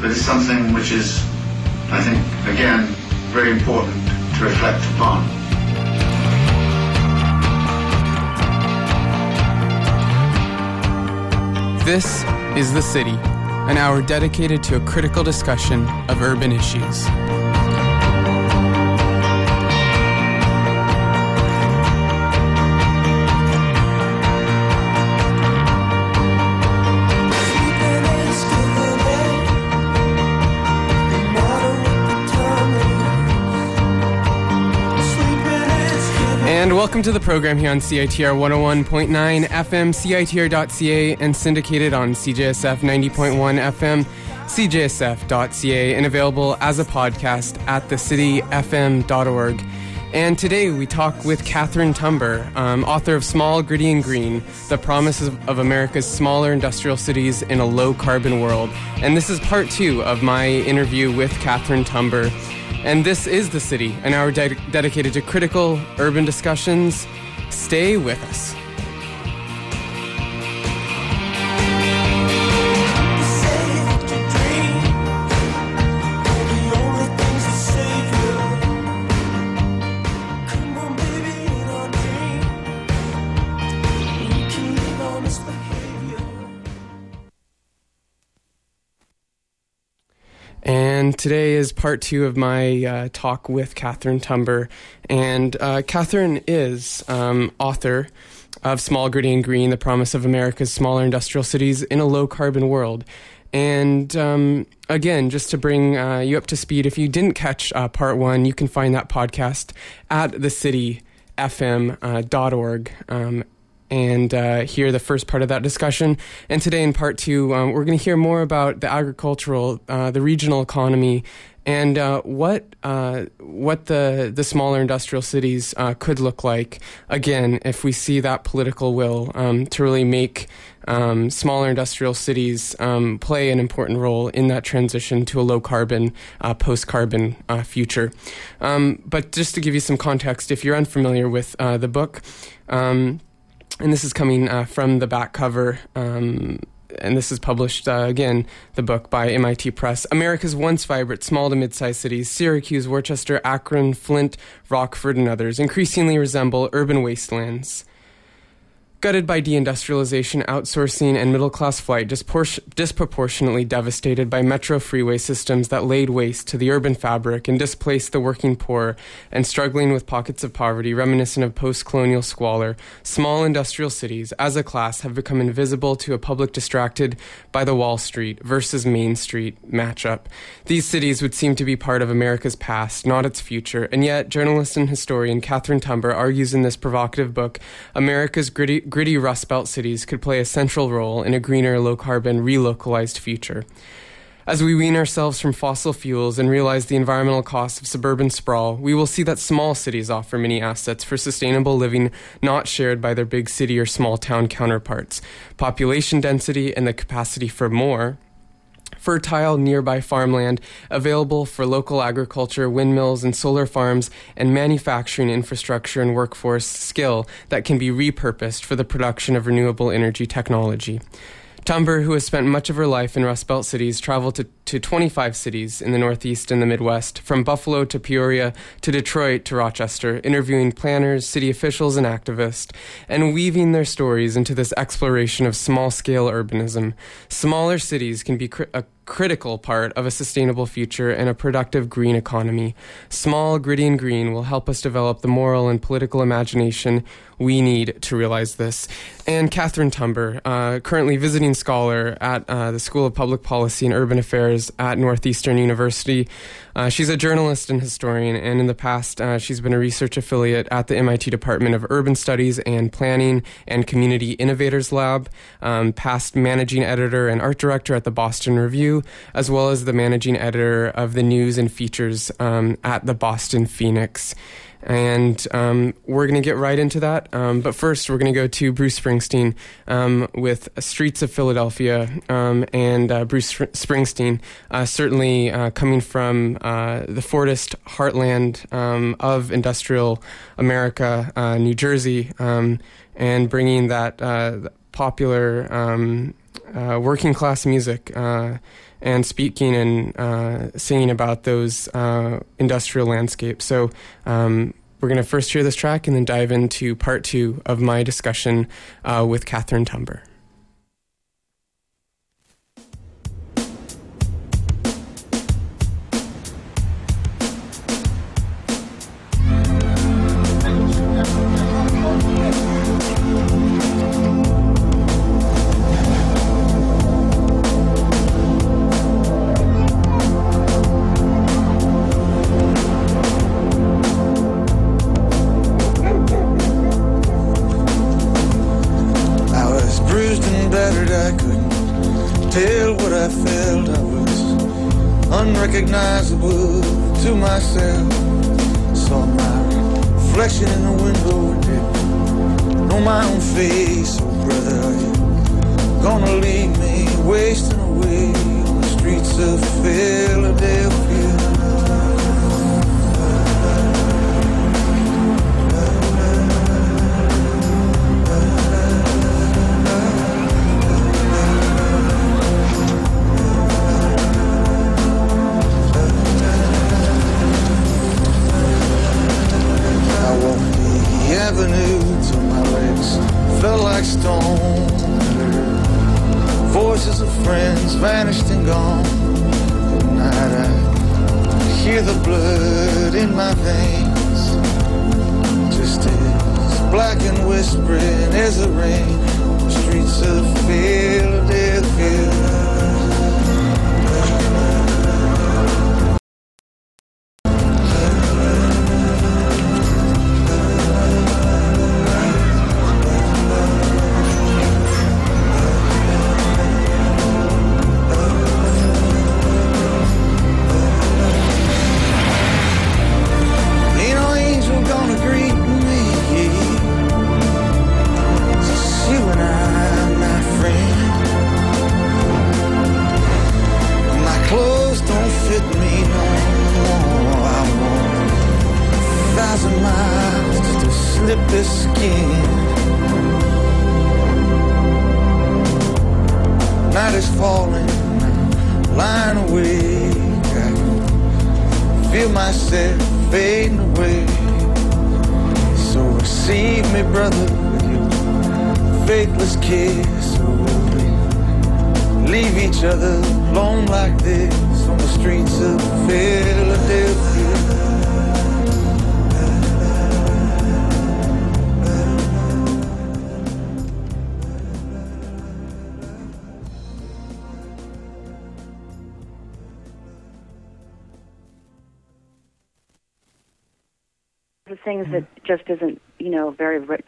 that is something which is, I think, again, very important to reflect upon. This is The City, an hour dedicated to a critical discussion of urban issues. Welcome to the program here on CITR 101.9 FM, CITR.ca, and syndicated on CJSF 90.1 FM, CJSF.ca, and available as a podcast at thecityfm.org. And today we talk with Catherine Tumber, um, author of Small, Gritty, and Green The Promise of, of America's Smaller Industrial Cities in a Low Carbon World. And this is part two of my interview with Catherine Tumber. And this is The City, an hour de- dedicated to critical urban discussions. Stay with us. And today is part two of my uh, talk with Catherine Tumber. And uh, Catherine is um, author of Small, Gritty, and Green The Promise of America's Smaller Industrial Cities in a Low Carbon World. And um, again, just to bring uh, you up to speed, if you didn't catch uh, part one, you can find that podcast at thecityfm.org. Uh, um, and uh, hear the first part of that discussion. And today, in part two, um, we're going to hear more about the agricultural, uh, the regional economy, and uh, what uh, what the the smaller industrial cities uh, could look like. Again, if we see that political will um, to really make. Um, smaller industrial cities um, play an important role in that transition to a low carbon, uh, post carbon future. Um, but just to give you some context, if you're unfamiliar with the book, um, and this is coming uh, from the back cover. Um, and this is published uh, again, the book by MIT Press. America's once vibrant small to mid sized cities, Syracuse, Worcester, Akron, Flint, Rockford, and others, increasingly resemble urban wastelands. Gutted by deindustrialization, outsourcing, and middle class flight, dispor- disproportionately devastated by metro freeway systems that laid waste to the urban fabric and displaced the working poor, and struggling with pockets of poverty reminiscent of post colonial squalor, small industrial cities, as a class, have become invisible to a public distracted by the Wall Street versus Main Street matchup. These cities would seem to be part of America's past, not its future, and yet, journalist and historian Catherine Tumber argues in this provocative book America's gritty gritty Rust Belt cities could play a central role in a greener, low carbon, relocalized future. As we wean ourselves from fossil fuels and realize the environmental costs of suburban sprawl, we will see that small cities offer many assets for sustainable living not shared by their big city or small town counterparts. Population density and the capacity for more, fertile nearby farmland available for local agriculture, windmills, and solar farms, and manufacturing infrastructure and workforce skill that can be repurposed for the production of renewable energy technology. Tumber, who has spent much of her life in Rust Belt cities, traveled to, to 25 cities in the Northeast and the Midwest, from Buffalo to Peoria to Detroit to Rochester, interviewing planners, city officials, and activists, and weaving their stories into this exploration of small scale urbanism. Smaller cities can be cr- a uh, critical part of a sustainable future and a productive green economy. Small, gritty, and green will help us develop the moral and political imagination we need to realize this. And Catherine Tumber, uh, currently visiting scholar at uh, the School of Public Policy and Urban Affairs at Northeastern University, Uh, she's a journalist and historian, and in the past, uh, she's been a research affiliate at the MIT Department of Urban Studies and Planning and Community Innovators Lab, um, past managing editor and art director at the Boston Review, as well as the managing editor of the news and features um, at the Boston Phoenix. And um, we're going to get right into that. Um, but first, we're going to go to Bruce Springsteen um, with Streets of Philadelphia. Um, and uh, Bruce Springsteen, uh, certainly uh, coming from uh, the Fordist heartland um, of industrial America, uh, New Jersey, um, and bringing that uh, popular working class music and speaking and uh, singing about those uh, industrial landscapes. So um, we're going to first hear this track and then dive into part two of my discussion uh, with Catherine Tumber. Veins, just as black and whispering as the rain. The streets of Philadelphia.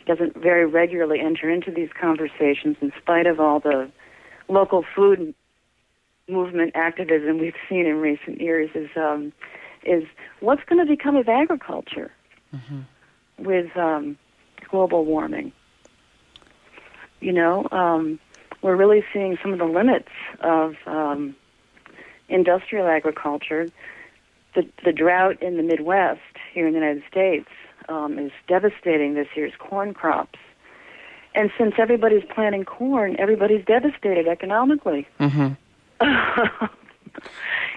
Doesn't very regularly enter into these conversations in spite of all the local food movement activism we've seen in recent years is um, is what's going to become of agriculture mm-hmm. with um, global warming. You know, um, we're really seeing some of the limits of um, industrial agriculture. The, the drought in the Midwest here in the United States um, is devastating this year's corn crops. And since everybody's planting corn, everybody's devastated economically. Mm-hmm.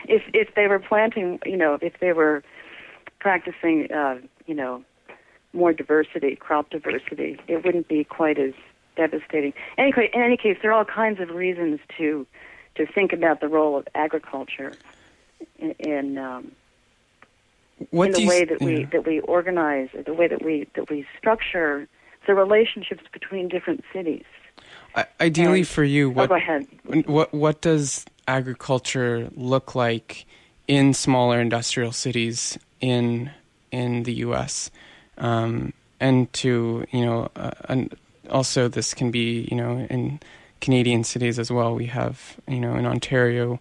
if if they were planting, you know, if they were practicing, uh, you know, more diversity, crop diversity, it wouldn't be quite as devastating. Anyway, in any case, there are all kinds of reasons to to think about the role of agriculture in, in um, what in the way that we that we organize, the way that we that we structure the relationships between different cities. I, ideally, and, for you, what, oh, go ahead. What what does agriculture look like in smaller industrial cities in in the U.S. Um, and to you know, uh, and also this can be you know in Canadian cities as well. We have you know in Ontario,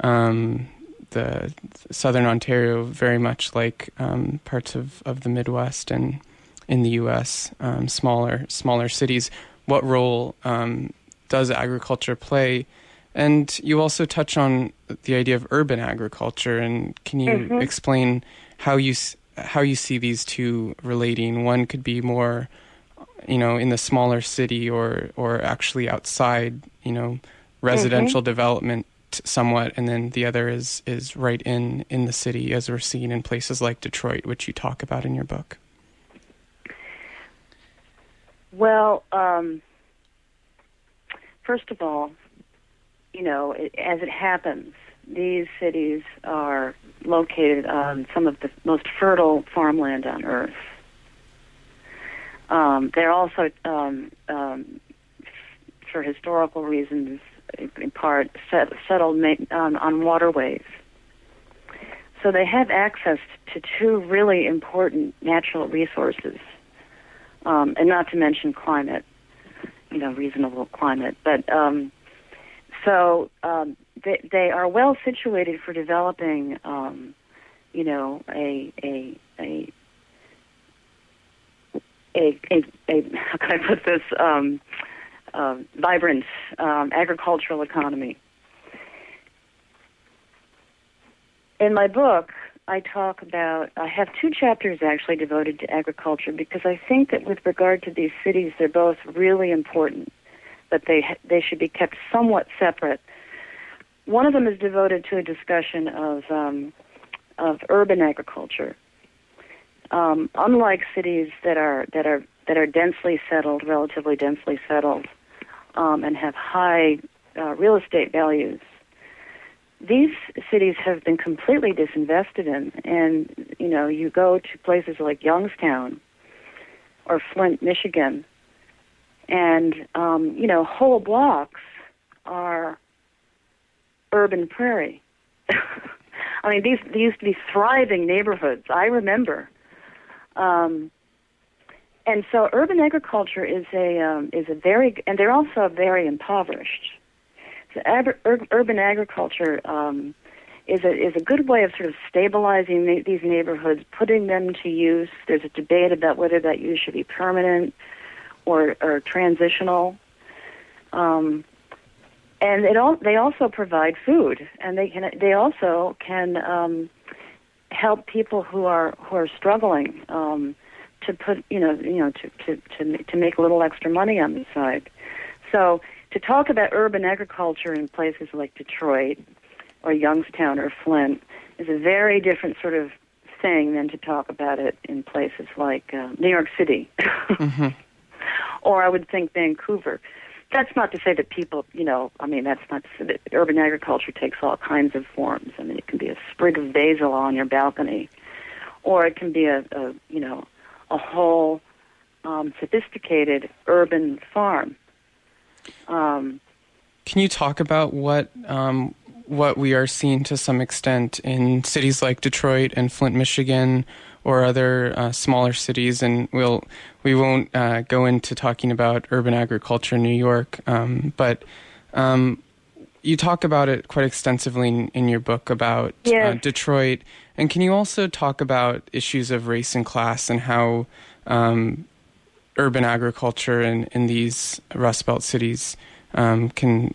um, the southern Ontario, very much like um, parts of, of the Midwest and in the U.S. Um, smaller smaller cities. What role um, does agriculture play? And you also touch on the idea of urban agriculture. And can you mm-hmm. explain how you how you see these two relating? One could be more, you know, in the smaller city, or or actually outside, you know, residential mm-hmm. development somewhat, and then the other is is right in in the city, as we're seeing in places like Detroit, which you talk about in your book. Well, um, first of all, you know, it, as it happens, these cities are located on some of the most fertile farmland on earth. Um, they're also, um, um, for historical reasons, in part set, settled um, on waterways. So they have access to two really important natural resources, um, and not to mention climate, you know, reasonable climate. But um, so um, they, they are well situated for developing, um, you know, a a a a, a, a how can I put this um, vibrant um, agricultural economy. In my book, I talk about. I have two chapters actually devoted to agriculture because I think that with regard to these cities, they're both really important, but they they should be kept somewhat separate one of them is devoted to a discussion of um, of urban agriculture. Um, unlike cities that are that are that are densely settled, relatively densely settled, um, and have high uh, real estate values, these cities have been completely disinvested in. And you know, you go to places like Youngstown or Flint, Michigan, and um, you know, whole blocks are urban prairie. I mean, these, these used to be thriving neighborhoods. I remember. Um, and so urban agriculture is a um, is a very and they're also very impoverished. So ab- ur- urban agriculture um, is a is a good way of sort of stabilizing these neighborhoods, putting them to use. There's a debate about whether that use should be permanent or or transitional. Um, and it all, they also provide food, and they can they also can um, help people who are who are struggling um, to put you know you know to, to to to make a little extra money on the side. So to talk about urban agriculture in places like Detroit or Youngstown or Flint is a very different sort of thing than to talk about it in places like uh, New York City, mm-hmm. or I would think Vancouver that's not to say that people, you know, I mean, that's not to say that urban agriculture takes all kinds of forms. I mean, it can be a sprig of basil on your balcony, or it can be a, a you know, a whole um, sophisticated urban farm. Um, can you talk about what um, what we are seeing to some extent in cities like Detroit and Flint, Michigan, or other uh, smaller cities, and we'll we won't uh, go into talking about urban agriculture in New York, um, but um, you talk about it quite extensively in, in your book about uh, yes. uh, Detroit. And can you also talk about issues of race and class and how um, urban agriculture in, in these Rust Belt cities um, can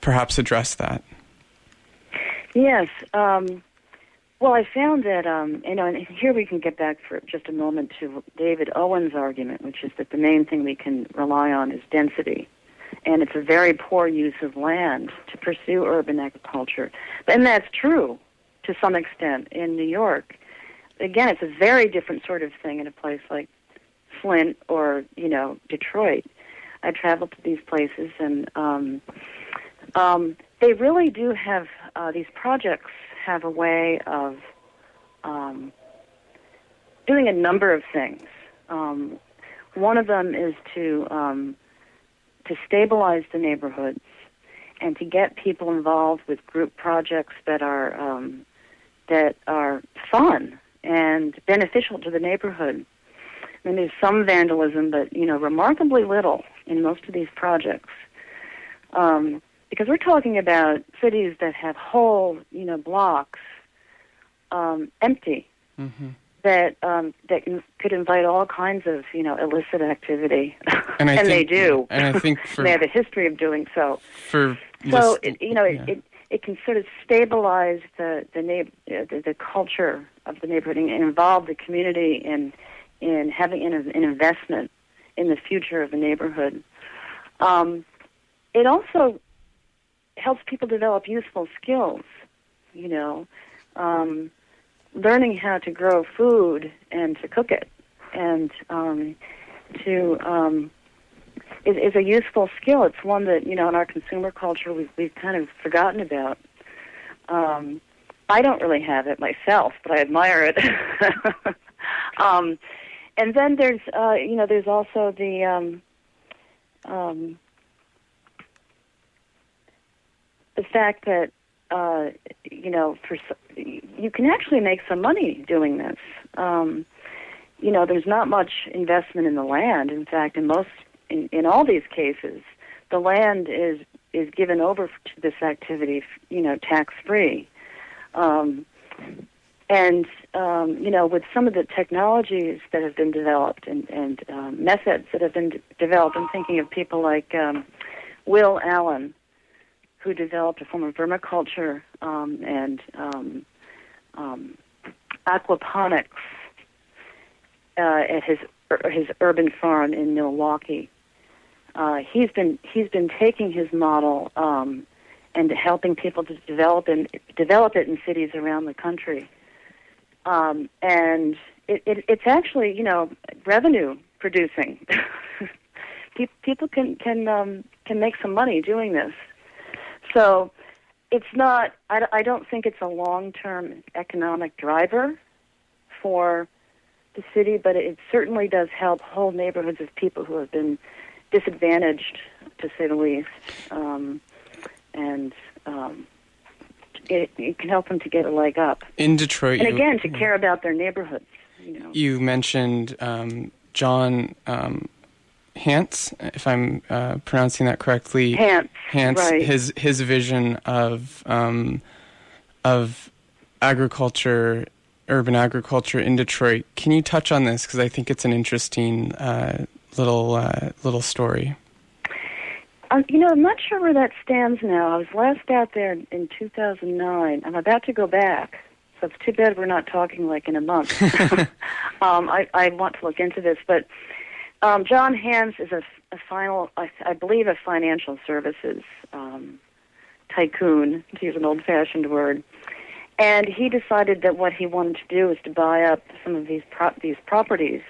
perhaps address that? Yes. Um, well, I found that, um, you know, and here we can get back for just a moment to David Owen's argument, which is that the main thing we can rely on is density. And it's a very poor use of land to pursue urban agriculture. And that's true to some extent in New York. Again, it's a very different sort of thing in a place like Flint or, you know, Detroit. I traveled to these places and um, um, they really do have uh, these projects have a way of um, doing a number of things. Um, one of them is to um, to stabilize the neighborhoods and to get people involved with group projects that are um, that are fun and beneficial to the neighborhood. I mean, there's some vandalism, but you know, remarkably little in most of these projects. Um, because we're talking about cities that have whole, you know, blocks um, empty Mm-hmm. that um, that can, could invite all kinds of, you know, illicit activity, And I they do. and I think for- they have a history of doing so. For So list- it, you know, yeah. it, it it can sort of stabilize the the, neigh- uh, the the culture of the neighborhood and involve the community in in having an, an investment in the future of the neighborhood. Um, it also helps people develop useful skills. You know, um, learning how to grow food and to cook it, and um, to um, is, is a useful skill. It's one that you know in our consumer culture we've we've kind of forgotten about. Um, I don't really have it myself, but I admire it. um, and then there's uh, you know there's also the um, um, the fact that uh, you know for you can actually make some money doing this. Um, you know, there's not much investment in the land. In fact, in most in, in all these cases, the land is is given over to this activity, you know, tax free. Um, and um, you know, with some of the technologies that have been developed and, and um, methods that have been d- developed, I'm thinking of people like um, Will Allen, who developed a form of vermiculture um, and um, um, aquaponics uh, at his his urban farm in Milwaukee. Uh, he's been he's been taking his model um, and helping people to develop and develop it in cities around the country. Um, and it, it, it's actually you know revenue producing. People can can um, can make some money doing this. So it's not. I, I don't think it's a long term economic driver for the city, but it certainly does help whole neighborhoods of people who have been disadvantaged, to say the least, um, and um, it, it can help them to get a leg up. in Detroit, And you- again, to care about their neighborhoods. You know. you mentioned um, John um, Hantz, if I'm uh, pronouncing that correctly. Hantz, Hantz, right. his his vision of um, of agriculture, urban agriculture in Detroit. Can you touch on this? Because I think it's an interesting uh, little uh, little story. Um, you know, I'm not sure where that stands now. I was last out there in 2009. I'm about to go back, so it's too bad we're not talking like in a month. um, I, I want to look into this, but um, John Hantz is a, a final, I, I believe, a financial services um, tycoon, to use an old-fashioned word. And he decided that what he wanted to do was to buy up some of these pro- these properties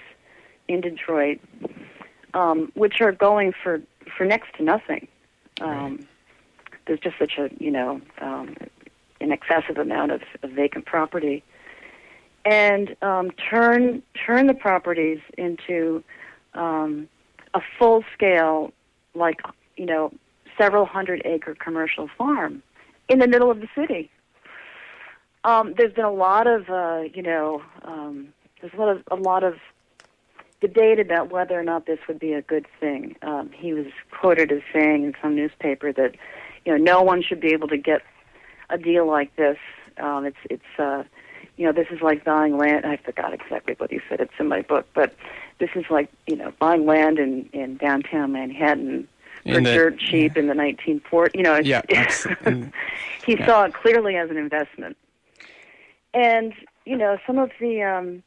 in Detroit, um, which are going for for next to nothing. Um, There's just such a you know um, an excessive amount of, of vacant property, and um, turn turn the properties into um, a full scale, like you know, several hundred acre commercial farm in the middle of the city. Um, there's been a lot of uh, you know um, there's a lot of a lot of debate about whether or not this would be a good thing. Um, he was quoted as saying in some newspaper that you know no one should be able to get a deal like this. Um, it's it's uh, you know this is like buying land. I forgot exactly what he said. It's in my book, but this is like you know buying land in in downtown Manhattan for the- dirt cheap in the 1940s. You know, Yeah, he yeah. saw it clearly as an investment. And you know, some of the um,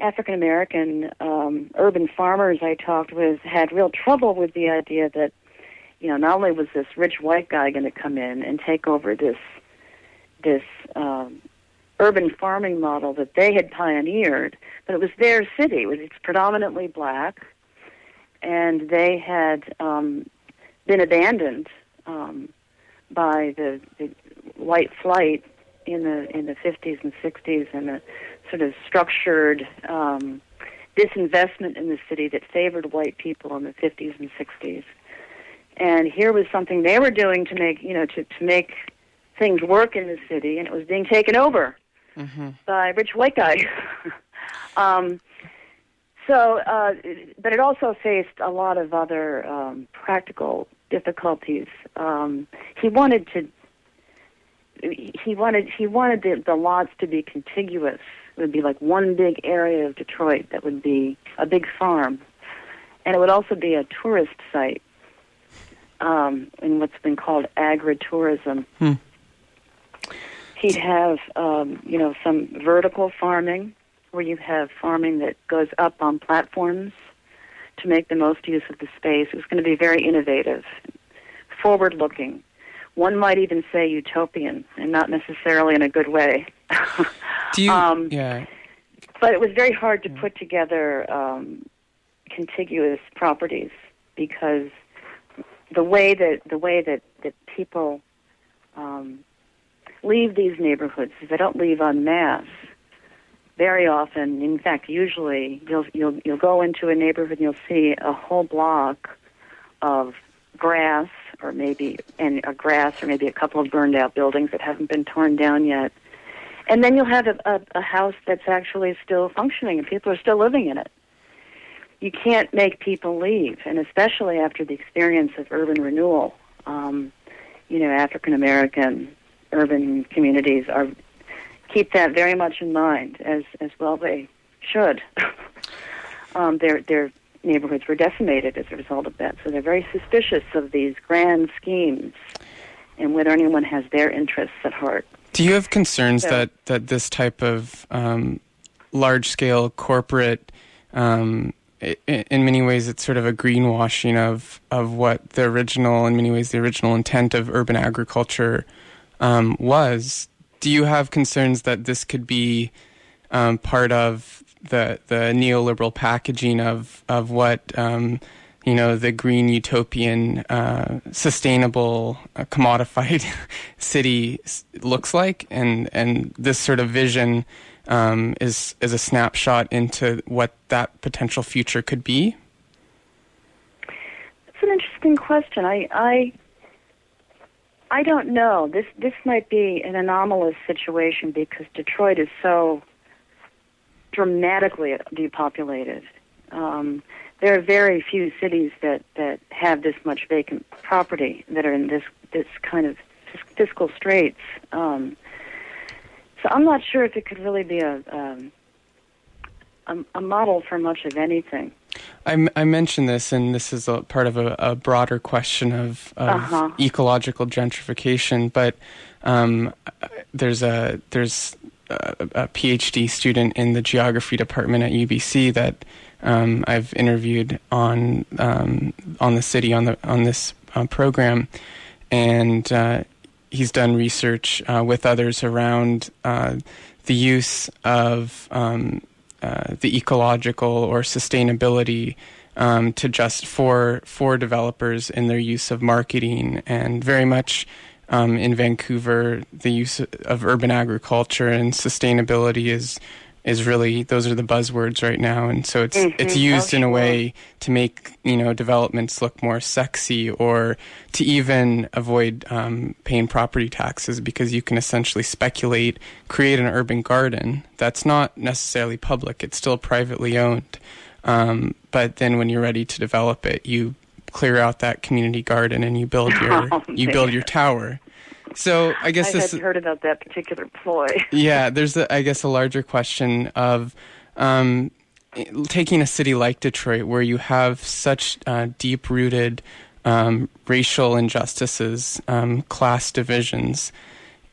African American um, urban farmers I talked with had real trouble with the idea that you know not only was this rich white guy going to come in and take over this this um, urban farming model that they had pioneered, but it was their city. It was it's predominantly black, and they had um, been abandoned um, by the, the white flight in the in the 50s and 60s, and the sort of structured um, disinvestment in the city that favored white people in the 50s and 60s. And here was something they were doing to make you know to to make things work in the city, and it was being taken over Mm-hmm. by rich white guys. um, so, uh, but it also faced a lot of other um, practical difficulties. Um, he wanted to. He wanted he wanted the, the lots to be contiguous. It would be like one big area of Detroit that would be a big farm, and it would also be a tourist site um, in what's been called agritourism. Hmm. He'd have, um, you know, some vertical farming where you have farming that goes up on platforms to make the most use of the space. It was going to be very innovative, forward looking. One might even say utopian, and not necessarily in a good way. Do you? Um, yeah. but it was very hard to put together um, contiguous properties because the way that the way that that people um, leave these neighborhoods is they don't leave en masse. Very often, in fact, usually you'll you'll you'll go into a neighborhood and you'll see a whole block of grass or maybe and a grass or maybe a couple of burned out buildings that haven't been torn down yet. And then you'll have a, a, a house that's actually still functioning and people are still living in it. You can't make people leave, and especially after the experience of urban renewal. Um, you know, African American urban communities are keep that very much in mind, as as well they should. um, their their neighborhoods were decimated as a result of that, so they're very suspicious of these grand schemes and whether anyone has their interests at heart. Do you have concerns So- that, that this type of um, large scale corporate, um, i- i- in many ways, it's sort of a greenwashing of, of what the original, in many ways, the original intent of urban agriculture um, was? Do you have concerns that this could be um, part of the the neoliberal packaging of of what um, you know the green utopian uh, sustainable uh, commodified city looks like and and this sort of vision um, is is a snapshot into what that potential future could be It's an interesting question. I I I don't know. This this might be an anomalous situation because Detroit is so dramatically depopulated. Um, there are very few cities that, that have this much vacant property that are in this this kind of fiscal straits. Um, so I'm not sure if it could really be a um, a, a model for much of anything. I, m- I mentioned this, and this is a part of a, a broader question of, of Uh-huh. ecological gentrification. But um, there's a there's a, PhD student in the geography department at UBC that um, I've interviewed on um, on the city on the on this uh, program, and uh, he's done research uh, with others around uh, the use of um, uh, the ecological or sustainability um, to just for for developers in their use of marketing and very much um, in Vancouver the use of urban agriculture and sustainability is is really those are the buzzwords right now. And so it's it's Mhm. used Oh, in a way to make you know developments look more sexy or to even avoid um, paying property taxes because you can essentially speculate create an urban garden. That's not necessarily public. It's still privately owned. Um, but then when you're ready to develop it you clear out that community garden and you build your Oh, you build your tower so i guess I this heard about that particular ploy. yeah, there's a, I guess a larger question of um, taking a city like Detroit, where you have such uh, deep-rooted um, racial injustices, um, class divisions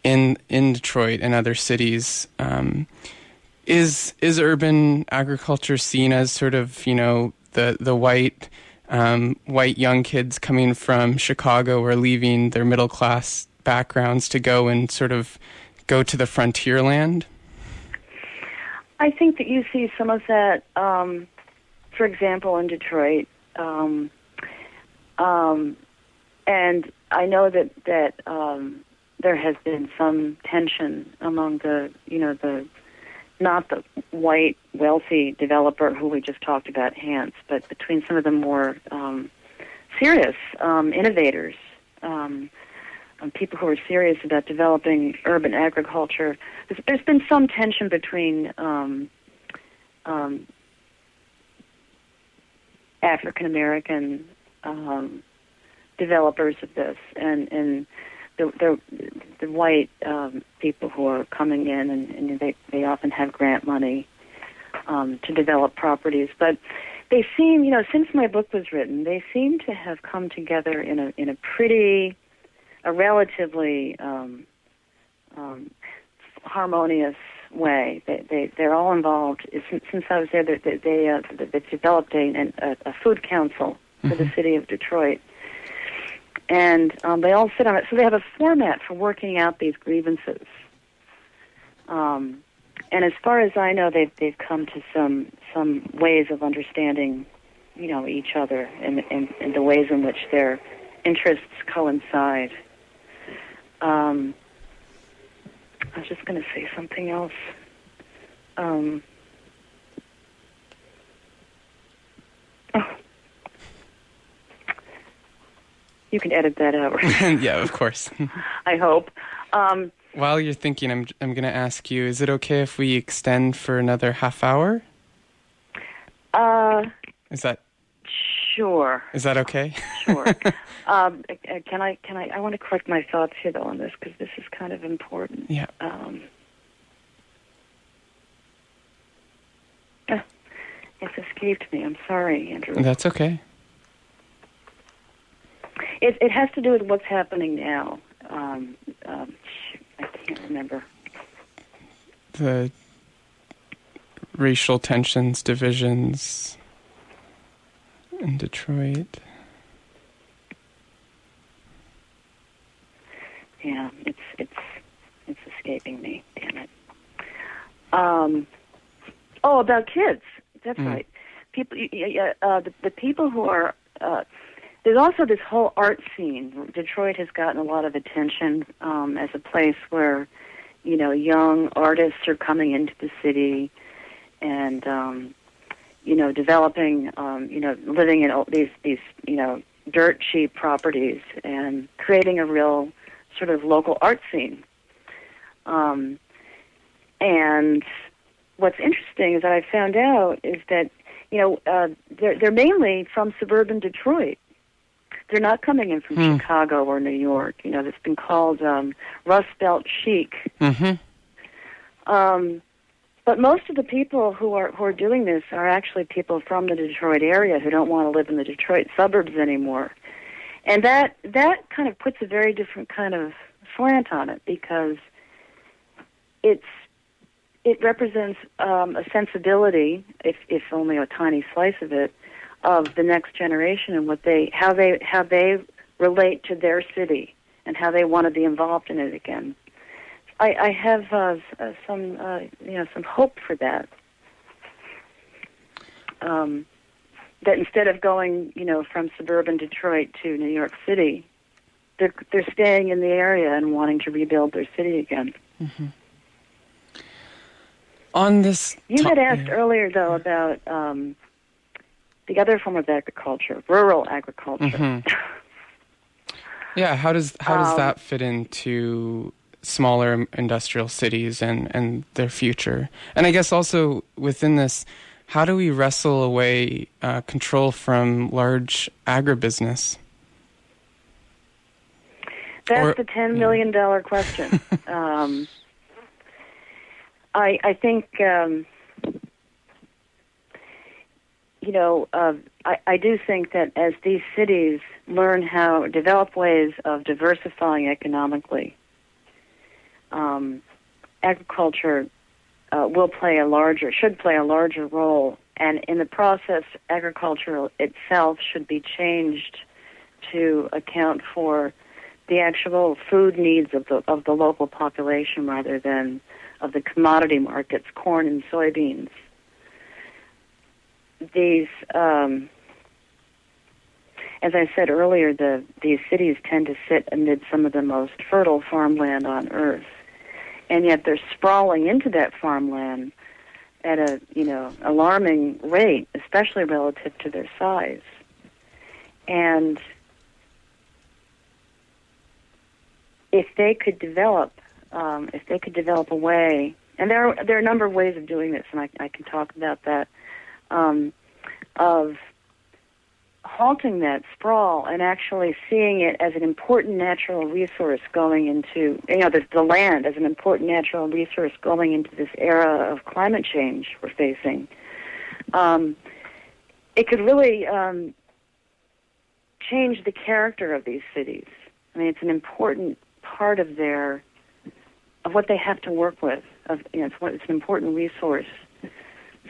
in in Detroit and other cities. Um, is is urban agriculture seen as sort of you know the the white um, white young kids coming from Chicago or leaving their middle class backgrounds to go and sort of go to the frontier land? I think that you see some of that, um, for example, in Detroit. Um, um, and I know that that um, there has been some tension among the, you know, the not the white wealthy developer who we just talked about, Hantz, but between some of the more um, serious um, innovators um, um, people who are serious about developing urban agriculture. There's, there's been some tension between um, um, African American developers of this and and the the, the white um, people who are coming in and, and they they often have grant money um, to develop properties, but they seem you know since my book was written they seem to have come together in a in a pretty a relatively um, um, harmonious way. They, they they're all involved. Since, since I was there, they they, they, uh, they developed a, a, a food council for Mm-hmm. the city of Detroit, and um, they all sit on it. So they have a format for working out these grievances. Um, and as far as I know, they've they've come to some some ways of understanding, you know, each other and and, and the ways in which their interests coincide. Um, I was just going to say something else. Um, oh. You can edit that out, yeah, of course. I hope. Um, While you're thinking, I'm I'm going to ask you: Is it okay if we extend for another half hour? uh, Is that sure, is that okay? sure. um, uh, can I? Can I? I want to correct my thoughts here, though, on this because this is kind of important. yeah. Um, uh, it's escaped me. I'm sorry, Andrew. That's okay. It, it has to do with what's happening now. Um, um, I can't remember. The racial tensions, divisions in Detroit. Yeah, it's it's it's escaping me. Damn it. Um, oh, about kids. That's Mm. right. People, uh, the, the people who are. Uh, there's also this whole art scene. Detroit has gotten a lot of attention um, as a place where, you know, young artists are coming into the city, and um, you know, developing, um, you know, living in these these you know dirt cheap properties and creating a real sort of local art scene. Um, and what's interesting is that I found out is that you know uh, they're they're mainly from suburban Detroit. They're not coming in from Hmm. Chicago or New York. You know, that's been called um, Rust Belt chic. Mm-hmm. Um, but most of the people who are who are doing this are actually people from the Detroit area who don't want to live in the Detroit suburbs anymore, and that that kind of puts a very different kind of slant on it because it's it represents um, a sensibility, if if only a tiny slice of it, of the next generation and what they how they how they relate to their city and how they want to be involved in it again. I, I have uh, uh, some, uh, you know, some hope for that. Um, that instead of going, you know, from suburban Detroit to New York City, they're they're staying in the area and wanting to rebuild their city again. On this, You had asked yeah. earlier, though, about um, the other form of agriculture, rural agriculture. Mhm. Yeah, how does how does Um, that fit into smaller industrial cities and and their future? And I guess also within this, how do we wrestle away uh, control from large agribusiness? That's Or- the ten million dollar question. um, I I think um, you know uh, I I do think that as these cities learn how develop ways of diversifying economically, um, agriculture uh, will play a larger should play a larger role, and in the process, agriculture itself should be changed to account for the actual food needs of the of the local population rather than of the commodity markets, corn and soybeans. These, um, as I said earlier, the these cities tend to sit amid some of the most fertile farmland on earth, and yet they're sprawling into that farmland at a you know alarming rate, especially relative to their size, and if they could develop, um, if they could develop a way, and there are, there are a number of ways of doing this, and I, I can talk about that, um, of halting that sprawl and actually seeing it as an important natural resource going into, you know, the, the land as an important natural resource going into this era of climate change we're facing. Um, it could really um, change the character of these cities. I mean, it's an important part of their of what they have to work with. Of you know, it's, it's an important resource.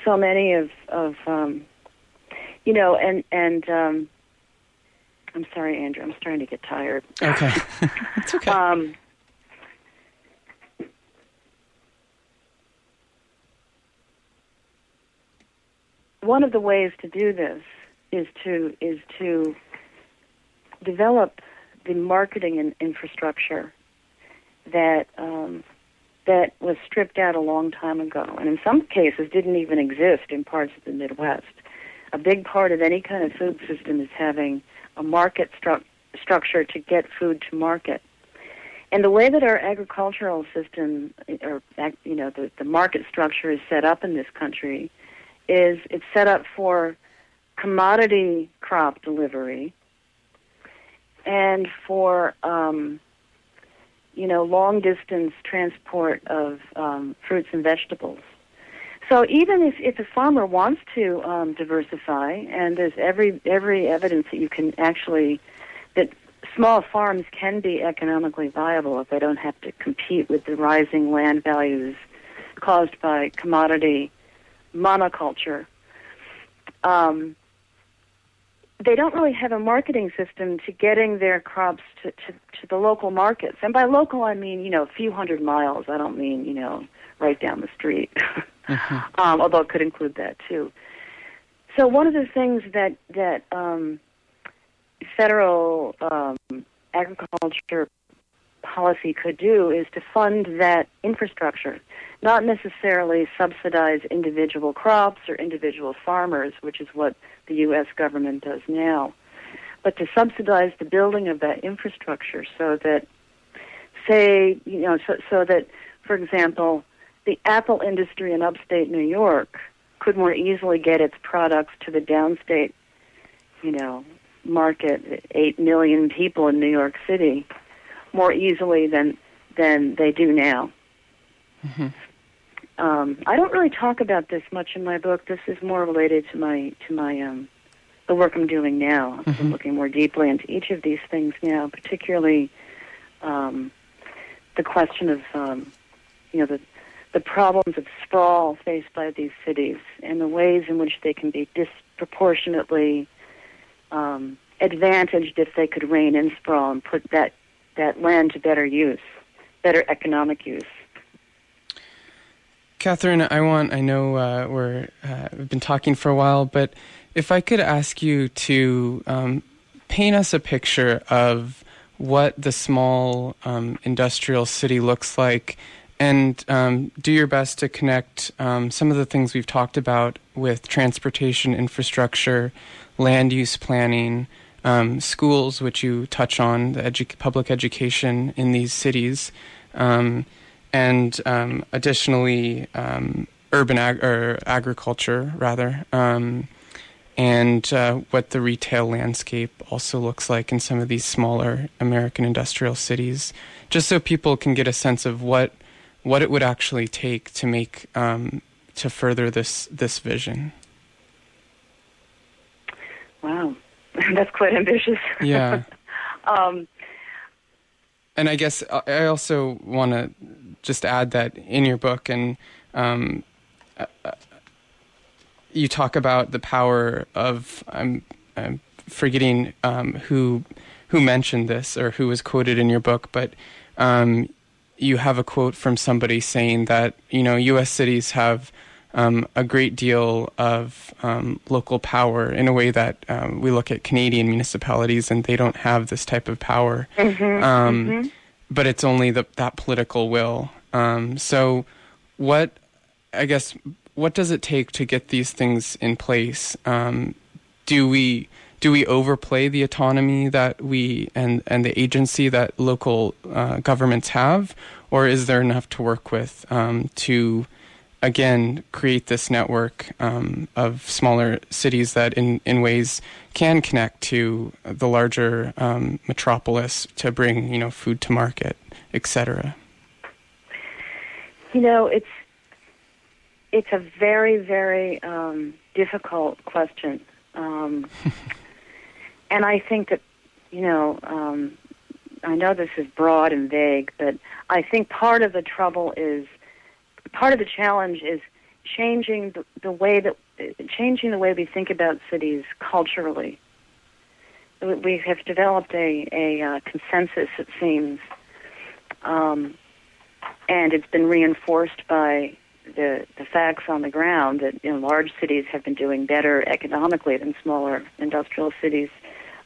So many of of um, you know, and and um, I'm sorry, Andrew. I'm starting to get tired. Okay, it's okay. Um, one of the ways to do this is to is to develop the marketing and infrastructure that um, that was stripped out a long time ago, and in some cases didn't even exist in parts of the Midwest. A big part of any kind of food system is having a market stru- structure to get food to market. And the way that our agricultural system, or you know, the, the market structure is set up in this country, is it's set up for commodity crop delivery and for um, you know long distance transport of um, fruits and vegetables. So even if, if a farmer wants to um, diversify, and there's every every evidence that you can actually that small farms can be economically viable if they don't have to compete with the rising land values caused by commodity monoculture. Um, they don't really have a marketing system to getting their crops to, to, to the local markets. And by local, I mean, you know, a few hundred miles. I don't mean, you know, right down the street, mm-hmm. um, although it could include that too. So one of the things that, that um, federal um, agriculture policy could do is to fund that infrastructure, not necessarily subsidize individual crops or individual farmers, which is what the U.S. government does now, but to subsidize the building of that infrastructure so that, say, you know, so, so that, for example, the apple industry in upstate New York could more easily get its products to the downstate, you know, market, eight million people in New York City, more easily than than they do now. Mm-hmm. Um, I don't really talk about this much in my book. This is more related to my to my um, the work I'm doing now. Mm-hmm. I'm looking more deeply into each of these things now, particularly um, the question of um, you know the the problems of sprawl faced by these cities and the ways in which they can be disproportionately um, advantaged if they could rein in sprawl and put that that land to better use, better economic use. Catherine, I want, I know uh, we're, uh, we've been talking for a while, but if I could ask you to um, paint us a picture of what the small um, industrial city looks like and um, do your best to connect um, some of the things we've talked about with transportation infrastructure, land use planning, um, schools, which you touch on, the edu- public education in these cities, um, and um, additionally, um, urban ag- or agriculture, rather, um, and uh, what the retail landscape also looks like in some of these smaller American industrial cities, just so people can get a sense of what what it would actually take to make um, to further this this vision. Wow. That's quite ambitious. Yeah. um, and I guess I also want to just add that in your book, and um, uh, uh, you talk about the power of I'm, I'm forgetting um, who who mentioned this or who was quoted in your book, but um, you have a quote from somebody saying that you know U.S. cities have um, a great deal of um, local power in a way that um, we look at Canadian municipalities and they don't have this type of power. Mm-hmm, um, mm-hmm. But it's only the, that political will. Um, so, what, I guess, what does it take to get these things in place? Um, do we do we overplay the autonomy that we and and the agency that local uh, governments have, or is there enough to work with um, to again create this network um, of smaller cities that in, in ways can connect to the larger um, metropolis to bring you know food to market etc you know it's it's a very very um, difficult question. Um, and i think that you know um, i know this is broad and vague but i think part of the trouble is part of the challenge is changing the, the way that changing the way we think about cities culturally. We have developed a, a uh, consensus, it seems, um, and it's been reinforced by the, the facts on the ground that you know, large cities have been doing better economically than smaller industrial cities.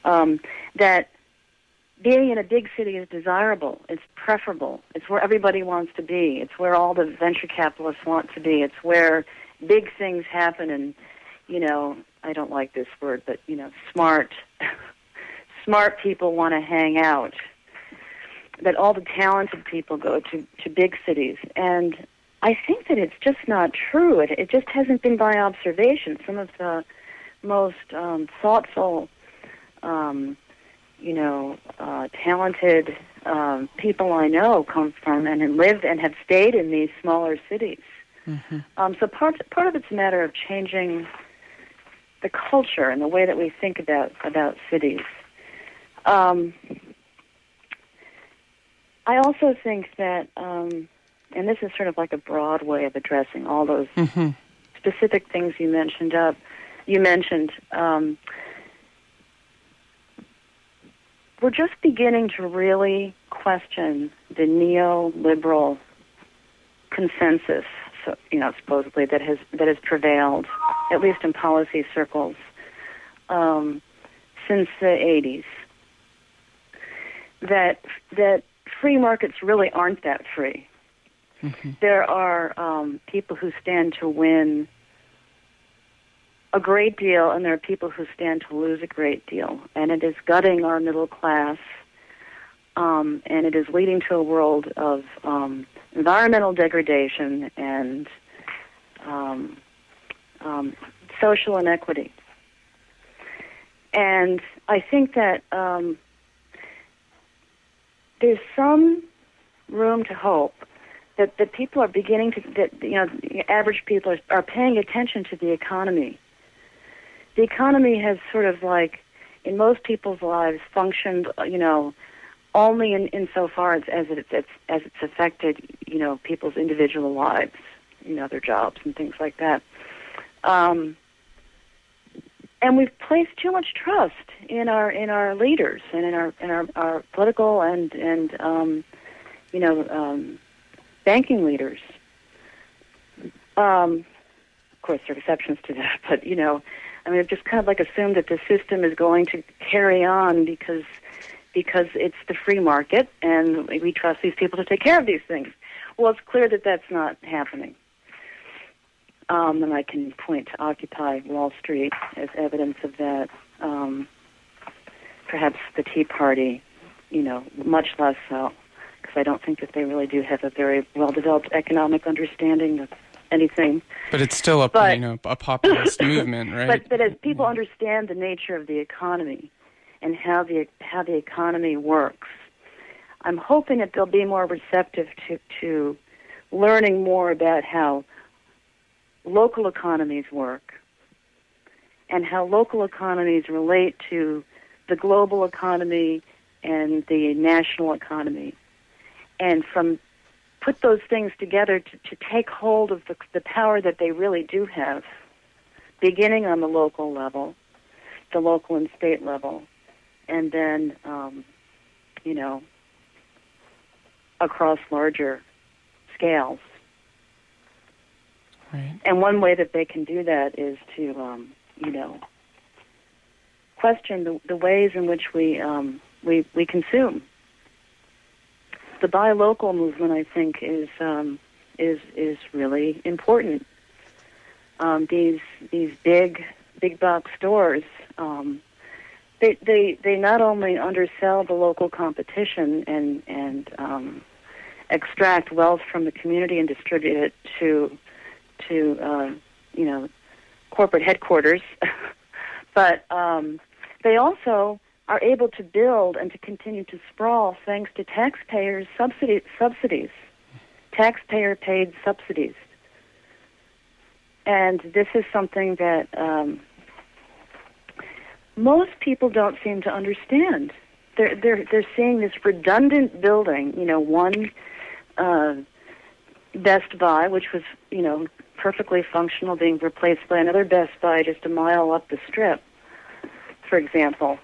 Um, that being in a big city is desirable. It's preferable. It's where everybody wants to be. It's where all the venture capitalists want to be. It's where big things happen and, you know, I don't like this word, but, you know, smart, smart people want to hang out. That all the talented people go to, to big cities. And I think that it's just not true. It, it just hasn't been by observation. Some of the most um, thoughtful, um, you know, uh, talented um, people I know come from and live and have stayed in these smaller cities. Mm-hmm. Um, so part part of it's a matter of changing the culture and the way that we think about about cities. Um, I also think that, um, and this is sort of like a broad way of addressing all those mm-hmm. specific things you mentioned up. You mentioned um, we're just beginning to really question the neoliberal consensus, so, you know, supposedly that has that has prevailed, at least in policy circles, um, since the '80s. That that free markets really aren't that free. Mm-hmm. There are um, people who stand to win a great deal, and there are people who stand to lose a great deal. And it is gutting our middle class, um, and it is leading to a world of um, environmental degradation and um, um social inequity. And I think that um, there's some room to hope that, that people are beginning to, that, you know, average people are, are paying attention to the economy the economy has sort of like, in most people's lives, functioned, you know, only in insofar as, as it's, it's as it's affected, you know, people's individual lives, you know, their jobs and things like that. Um, and we've placed too much trust in our in our leaders and in our in our, our political and and um, you know um, banking leaders. Um, of course, there are exceptions to that, but you know, I mean, I've just kind of like assumed that the system is going to carry on because because it's the free market and we trust these people to take care of these things. Well, it's clear that that's not happening. Um, and I can point to Occupy Wall Street as evidence of that. Um, perhaps the Tea Party, you know, much less so, because I don't think that they really do have a very well developed economic understanding of anything. But it's still a but, you know a populist movement, right? But but as people understand the nature of the economy and how the how the economy works, I'm hoping that they'll be more receptive to to learning more about how local economies work and how local economies relate to the global economy and the national economy. And from put those things together to, to take hold of the, the power that they really do have, beginning on the local level, the local and state level, and then, um, you know, across larger scales. Right. And one way that they can do that is to, um, you know, question the, the ways in which we um, we we consume the buy local movement, I think, is um, is is really important. Um, these these big big box stores, um, they they they not only undersell the local competition and and um, extract wealth from the community and distribute it to to uh, you know corporate headquarters, but um, they also are able to build and to continue to sprawl thanks to taxpayers' subsidy, subsidies, taxpayer paid subsidies. And this is something that um, most people don't seem to understand. They're, they're, they're seeing this redundant building, you know, one uh, Best Buy, which was, you know, perfectly functional, being replaced by another Best Buy just a mile up the strip, for example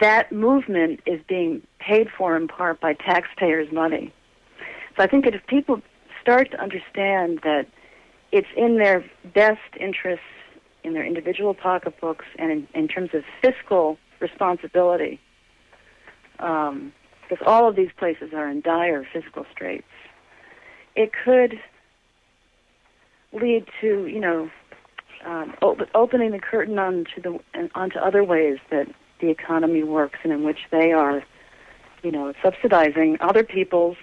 that movement is being paid for in part by taxpayers' money. So I think that if people start to understand that it's in their best interests in their individual pocketbooks and in, in terms of fiscal responsibility, um, because all of these places are in dire fiscal straits, it could lead to you know um, op- opening the curtain onto the onto other ways that the economy works and in which they are, you know, subsidizing other people's,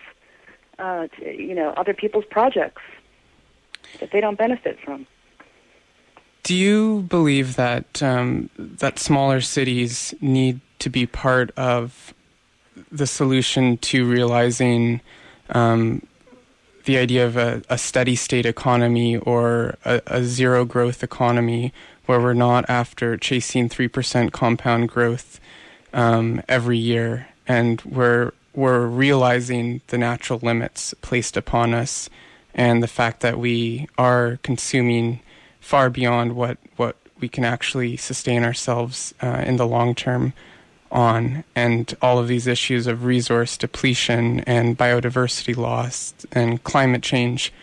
uh, you know, other people's projects that they don't benefit from. Do you believe that um, that smaller cities need to be part of the solution to realizing um, the idea of a, a, steady state economy or a, a, zero growth economy where we're not after chasing 3% compound growth um, every year and we're, we're realizing the natural limits placed upon us and the fact that we are consuming far beyond what, what we can actually sustain ourselves uh, in the long term on and all of these issues of resource depletion and biodiversity loss and climate change.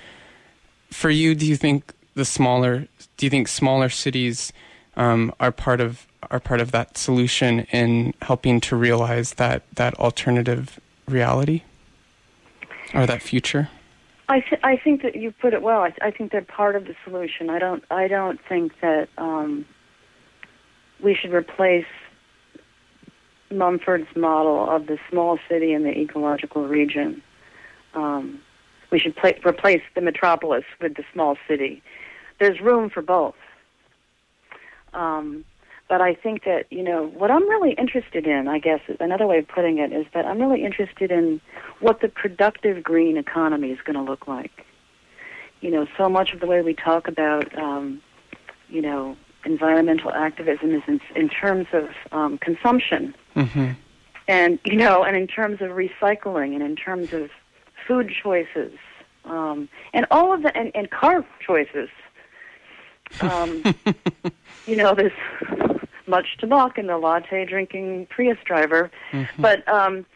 For you, do you think the smaller do you think smaller cities um, are part of are part of that solution in helping to realize that that alternative reality or that future? I th- I think that you put it well. I, th- I think they're part of the solution. I don't I don't think that um, we should replace Mumford's model of the small city and the ecological region. Um, we should play, replace the metropolis with the small city. There's room for both. Um, but I think that, you know, what I'm really interested in, I guess, another way of putting it is that I'm really interested in what the productive green economy is going to look like. You know, so much of the way we talk about, um, you know, environmental activism is in, in terms of um, consumption, mm-hmm. and you know, and in terms of recycling, and in terms of food choices, um, and all of the and, and car choices. Um, you know, there's much to mock in the latte drinking Prius driver, mm-hmm. but um,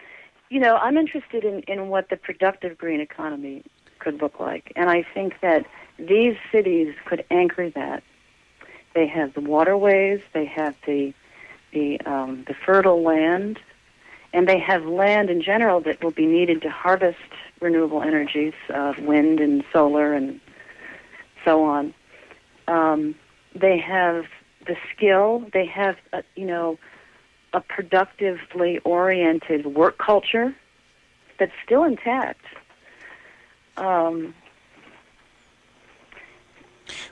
you know, I'm interested in in what the productive green economy could look like, and I think that these cities could anchor that they have the waterways. They have the the um, the fertile land, and they have land in general that will be needed to harvest renewable energies, uh, wind and solar, and so on. Um, they have the skill. They have a, you know a productively oriented work culture that's still intact. Um,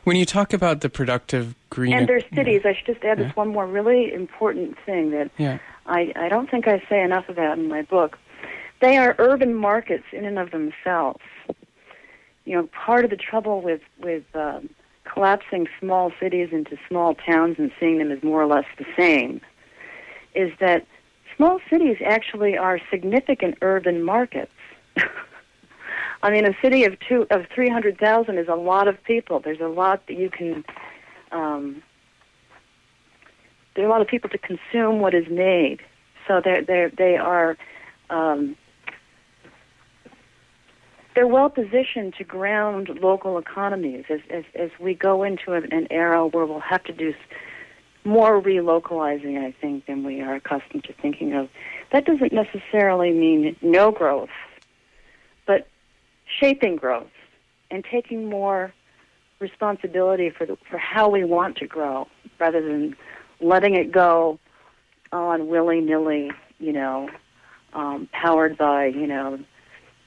when you talk about the productive green and their cities, yeah. I should just add yeah. this one more really important thing that yeah. I, I don't think I say enough about in my book. They are urban markets in and of themselves. You know, part of the trouble with with um, collapsing small cities into small towns and seeing them as more or less the same is that small cities actually are significant urban markets. I mean, a city of two of three hundred thousand is a lot of people. There's a lot that you can. Um, there are a lot of people to consume what is made, so they're they they are. Um, they're well positioned to ground local economies as, as, as we go into an, an era where we'll have to do more relocalizing, I think, than we are accustomed to thinking of. That doesn't necessarily mean no growth, but shaping growth and taking more responsibility for the, for how we want to grow rather than letting it go on willy nilly, you know, um, powered by you know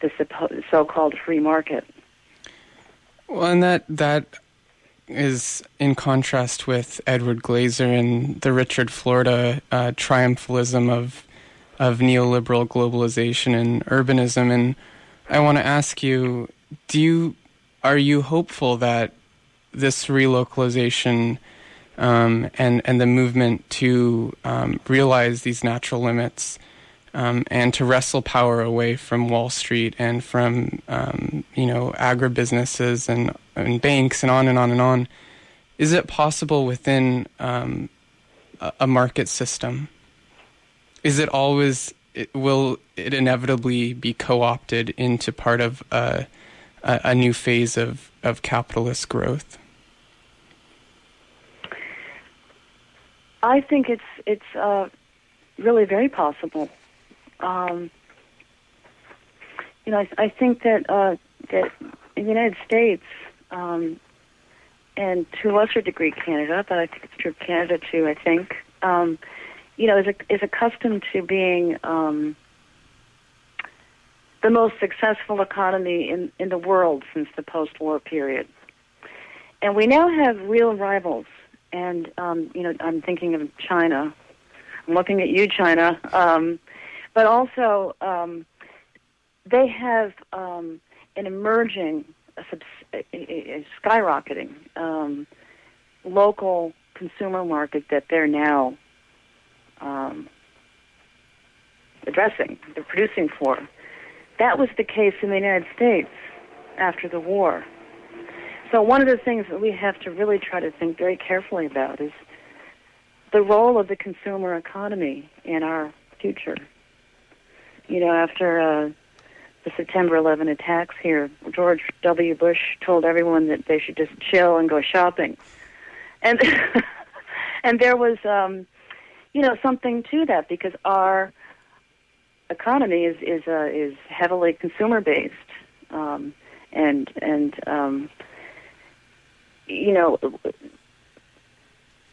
the so-called free market. Well, and that that is in contrast with Edward Glaeser and the Richard Florida uh, triumphalism of of neoliberal globalization and urbanism. And I want to ask you: Do you are you hopeful that this relocalization um, and and the movement to um, realize these natural limits um, and to wrestle power away from Wall Street and from um, you know agribusinesses and, and banks and on and on and on. Is it possible within um, a, market system? Is it always? It, will it inevitably be co-opted into part of a, a, a new phase of, of capitalist growth? I think it's it's uh, really very possible. Um, you know, I, I think that uh, that in the United States, um, and to a lesser degree Canada, but I think it's true of Canada too. I think um, you know is a, is accustomed to being um, the most successful economy in in the world since the post-war period, and we now have real rivals. And um, you know, I'm thinking of China. I'm looking at you, China. Um, but also um, they have um, an emerging, a, a, a skyrocketing um, local consumer market that they're now um, addressing, they're producing for. That was the case in the United States after the war. So one of the things that we have to really try to think very carefully about is the role of the consumer economy in our future you know, after uh, the September 11 attacks here, George W. Bush told everyone that they should just chill and go shopping, and and there was, um, you know, something to that because our economy is is uh, is heavily consumer based, um, and and um, you know,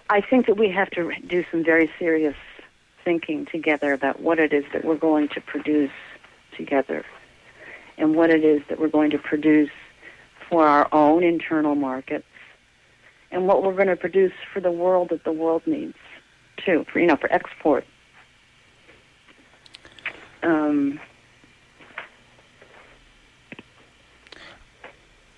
I think that we have to do some very serious thinking together about what it is that we're going to produce together and what it is that we're going to produce for our own internal markets and what we're going to produce for the world that the world needs too, for, you know, for export. Um,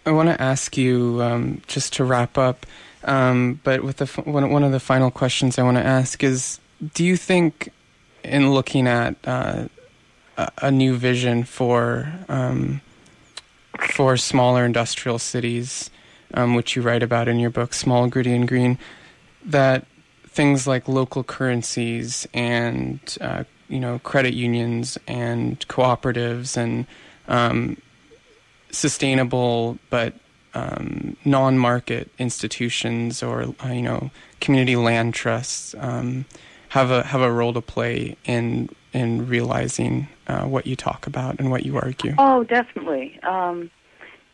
I want to ask you um, just to wrap up, um, but with the one, one of the final questions I want to ask is do you think, in looking at uh, a new vision for um, for smaller industrial cities, um, which you write about in your book, Small, Gritty, and Green, that things like local currencies and uh, you know credit unions and cooperatives and um, sustainable but um, non-market institutions or uh, you know community land trusts um, have a have a role to play in in realizing uh, what you talk about and what you argue. Oh, definitely. Um,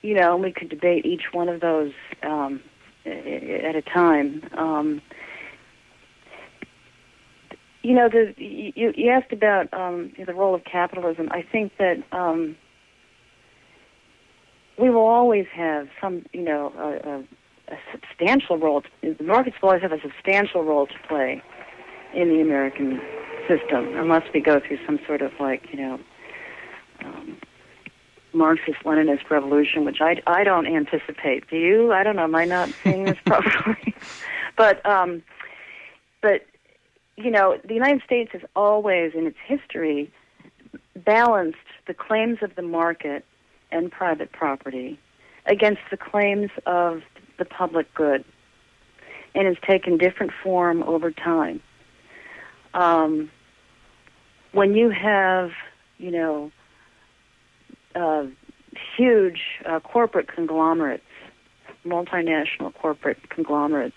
you know, we could debate each one of those um, at a time. Um, you know, the, you, you asked about um, the role of capitalism. I think that um, we will always have some, you know, a, a, a substantial role. To, the markets will always have a substantial role to play in the American system, unless we go through some sort of like, you know, um, Marxist-Leninist revolution, which I, I don't anticipate. Do you? I don't know. Am I not seeing this properly? but um, but you know, the United States has always, in its history, balanced the claims of the market and private property against the claims of the public good, and has taken different form over time um, when you have, you know, uh, huge uh, corporate conglomerates, multinational corporate conglomerates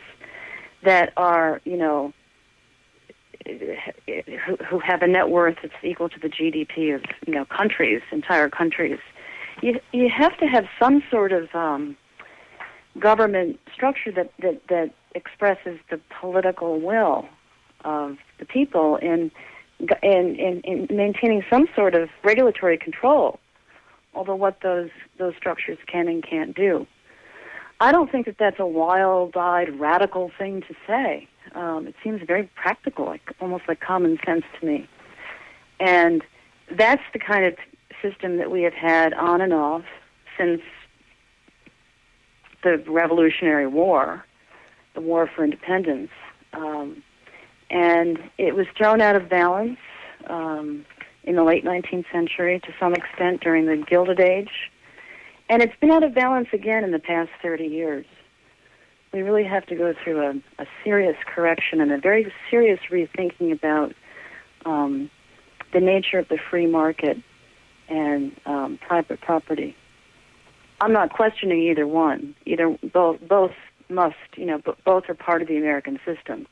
that are, you know, who, have a net worth that's equal to the GDP of, you know, countries, entire countries, you you have to have some sort of um, government structure that, that that expresses the political will of the people in in, in, in maintaining some sort of regulatory control over what those those structures can and can't do. I don't think that that's a wild-eyed, radical thing to say. Um, it seems very practical, like almost like common sense to me. And that's the kind of system that we have had on and off since the Revolutionary War, the War for Independence. Um, and it was thrown out of balance um, in the late 19th century to some extent during the Gilded Age. And it's been out of balance again in the past 30 years. We really have to go through a, a serious correction and a very serious rethinking about um, the nature of the free market and um, private property. I'm not questioning either one. Either both both must, you know, both are part of the American system,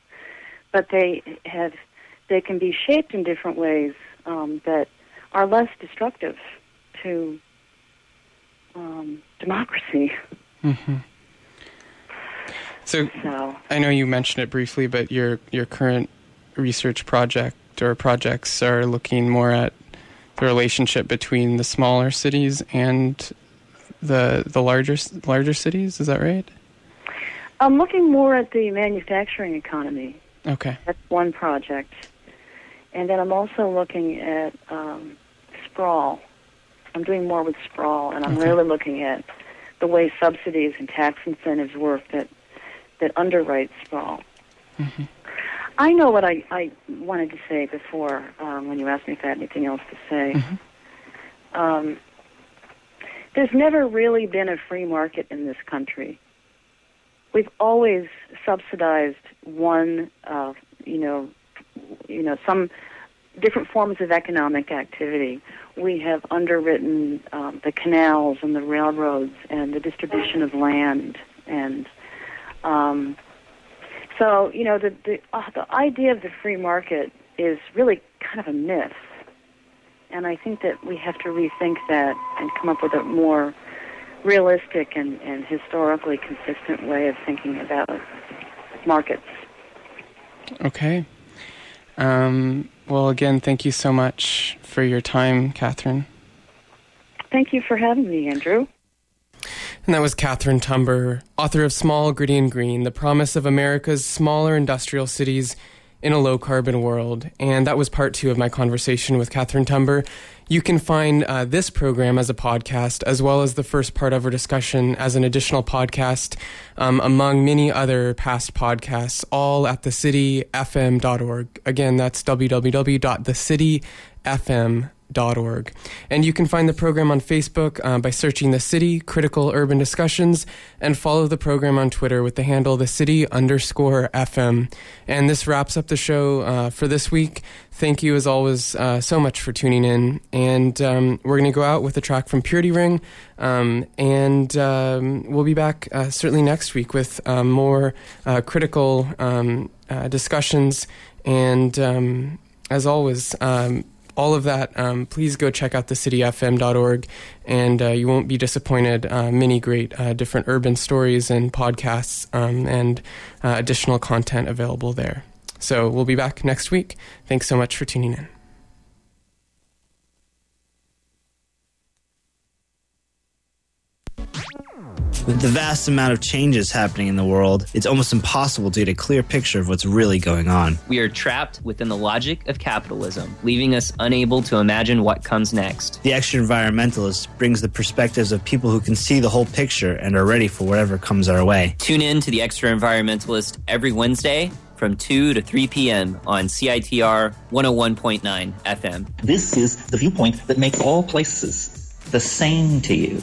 but they have they can be shaped in different ways um, that are less destructive to um, democracy. Mm-hmm. So, so, I know you mentioned it briefly, but your your current research project or projects are looking more at the relationship between the smaller cities and the the larger larger cities. Is that right? I'm looking more at the manufacturing economy. Okay, that's one project, and then I'm also looking at um, sprawl I'm doing more with sprawl, and I'm okay. really looking at the way subsidies and tax incentives work that that underwrite sprawl. Mm-hmm. I know what I, I wanted to say before um, when you asked me if I had anything else to say. Mm-hmm. Um, there's never really been a free market in this country. We've always subsidized one, uh, you know, you know, some different forms of economic activity. We have underwritten um, the canals and the railroads and the distribution of land and um, so you know the the, uh, the idea of the free market is really kind of a myth. And I think that we have to rethink that and come up with a more realistic and, and historically consistent way of thinking about markets. Okay. Um, well, again, thank you so much for your time, Catherine. Thank you for having me, Andrew. And that was Catherine Tumber, author of Small, Gritty, and Green The Promise of America's Smaller Industrial Cities in a Low Carbon World. And that was part two of my conversation with Catherine Tumber. You can find uh, this program as a podcast, as well as the first part of our discussion as an additional podcast, um, among many other past podcasts, all at thecityfm.org. Again, that's www.thecityfm.org org. And you can find the program on Facebook uh, by searching The City Critical Urban Discussions and follow the program on Twitter with the handle The City underscore FM. And this wraps up the show uh, for this week. Thank you, as always, uh, so much for tuning in. And um, we're going to go out with a track from Purity Ring. Um, and um, we'll be back uh, certainly next week with uh, more uh, critical um, discussions. And um, as always, um, all of that, um, please go check out thecityfm.org, and uh, you won't be disappointed. Uh, many great uh, different urban stories and podcasts um, and uh, additional content available there. So we'll be back next week. Thanks so much for tuning in. With the vast amount of changes happening in the world, it's almost impossible to get a clear picture of what's really going on. We are trapped within the logic of capitalism, leaving us unable to imagine what comes next. The extra environmentalist brings the perspectives of people who can see the whole picture and are ready for whatever comes our way. Tune in to the extra environmentalist every Wednesday from 2 to 3 p.m. on CITR 101.9 FM. This is the viewpoint that makes all places the same to you.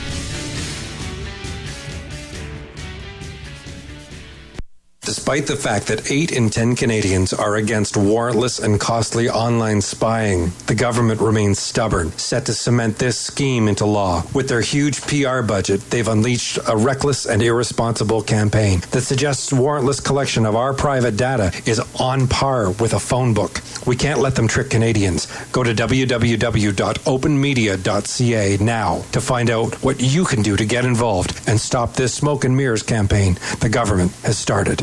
Despite the fact that 8 in 10 Canadians are against warrantless and costly online spying, the government remains stubborn, set to cement this scheme into law. With their huge PR budget, they've unleashed a reckless and irresponsible campaign that suggests warrantless collection of our private data is on par with a phone book. We can't let them trick Canadians. Go to www.openmedia.ca now to find out what you can do to get involved and stop this smoke and mirrors campaign the government has started.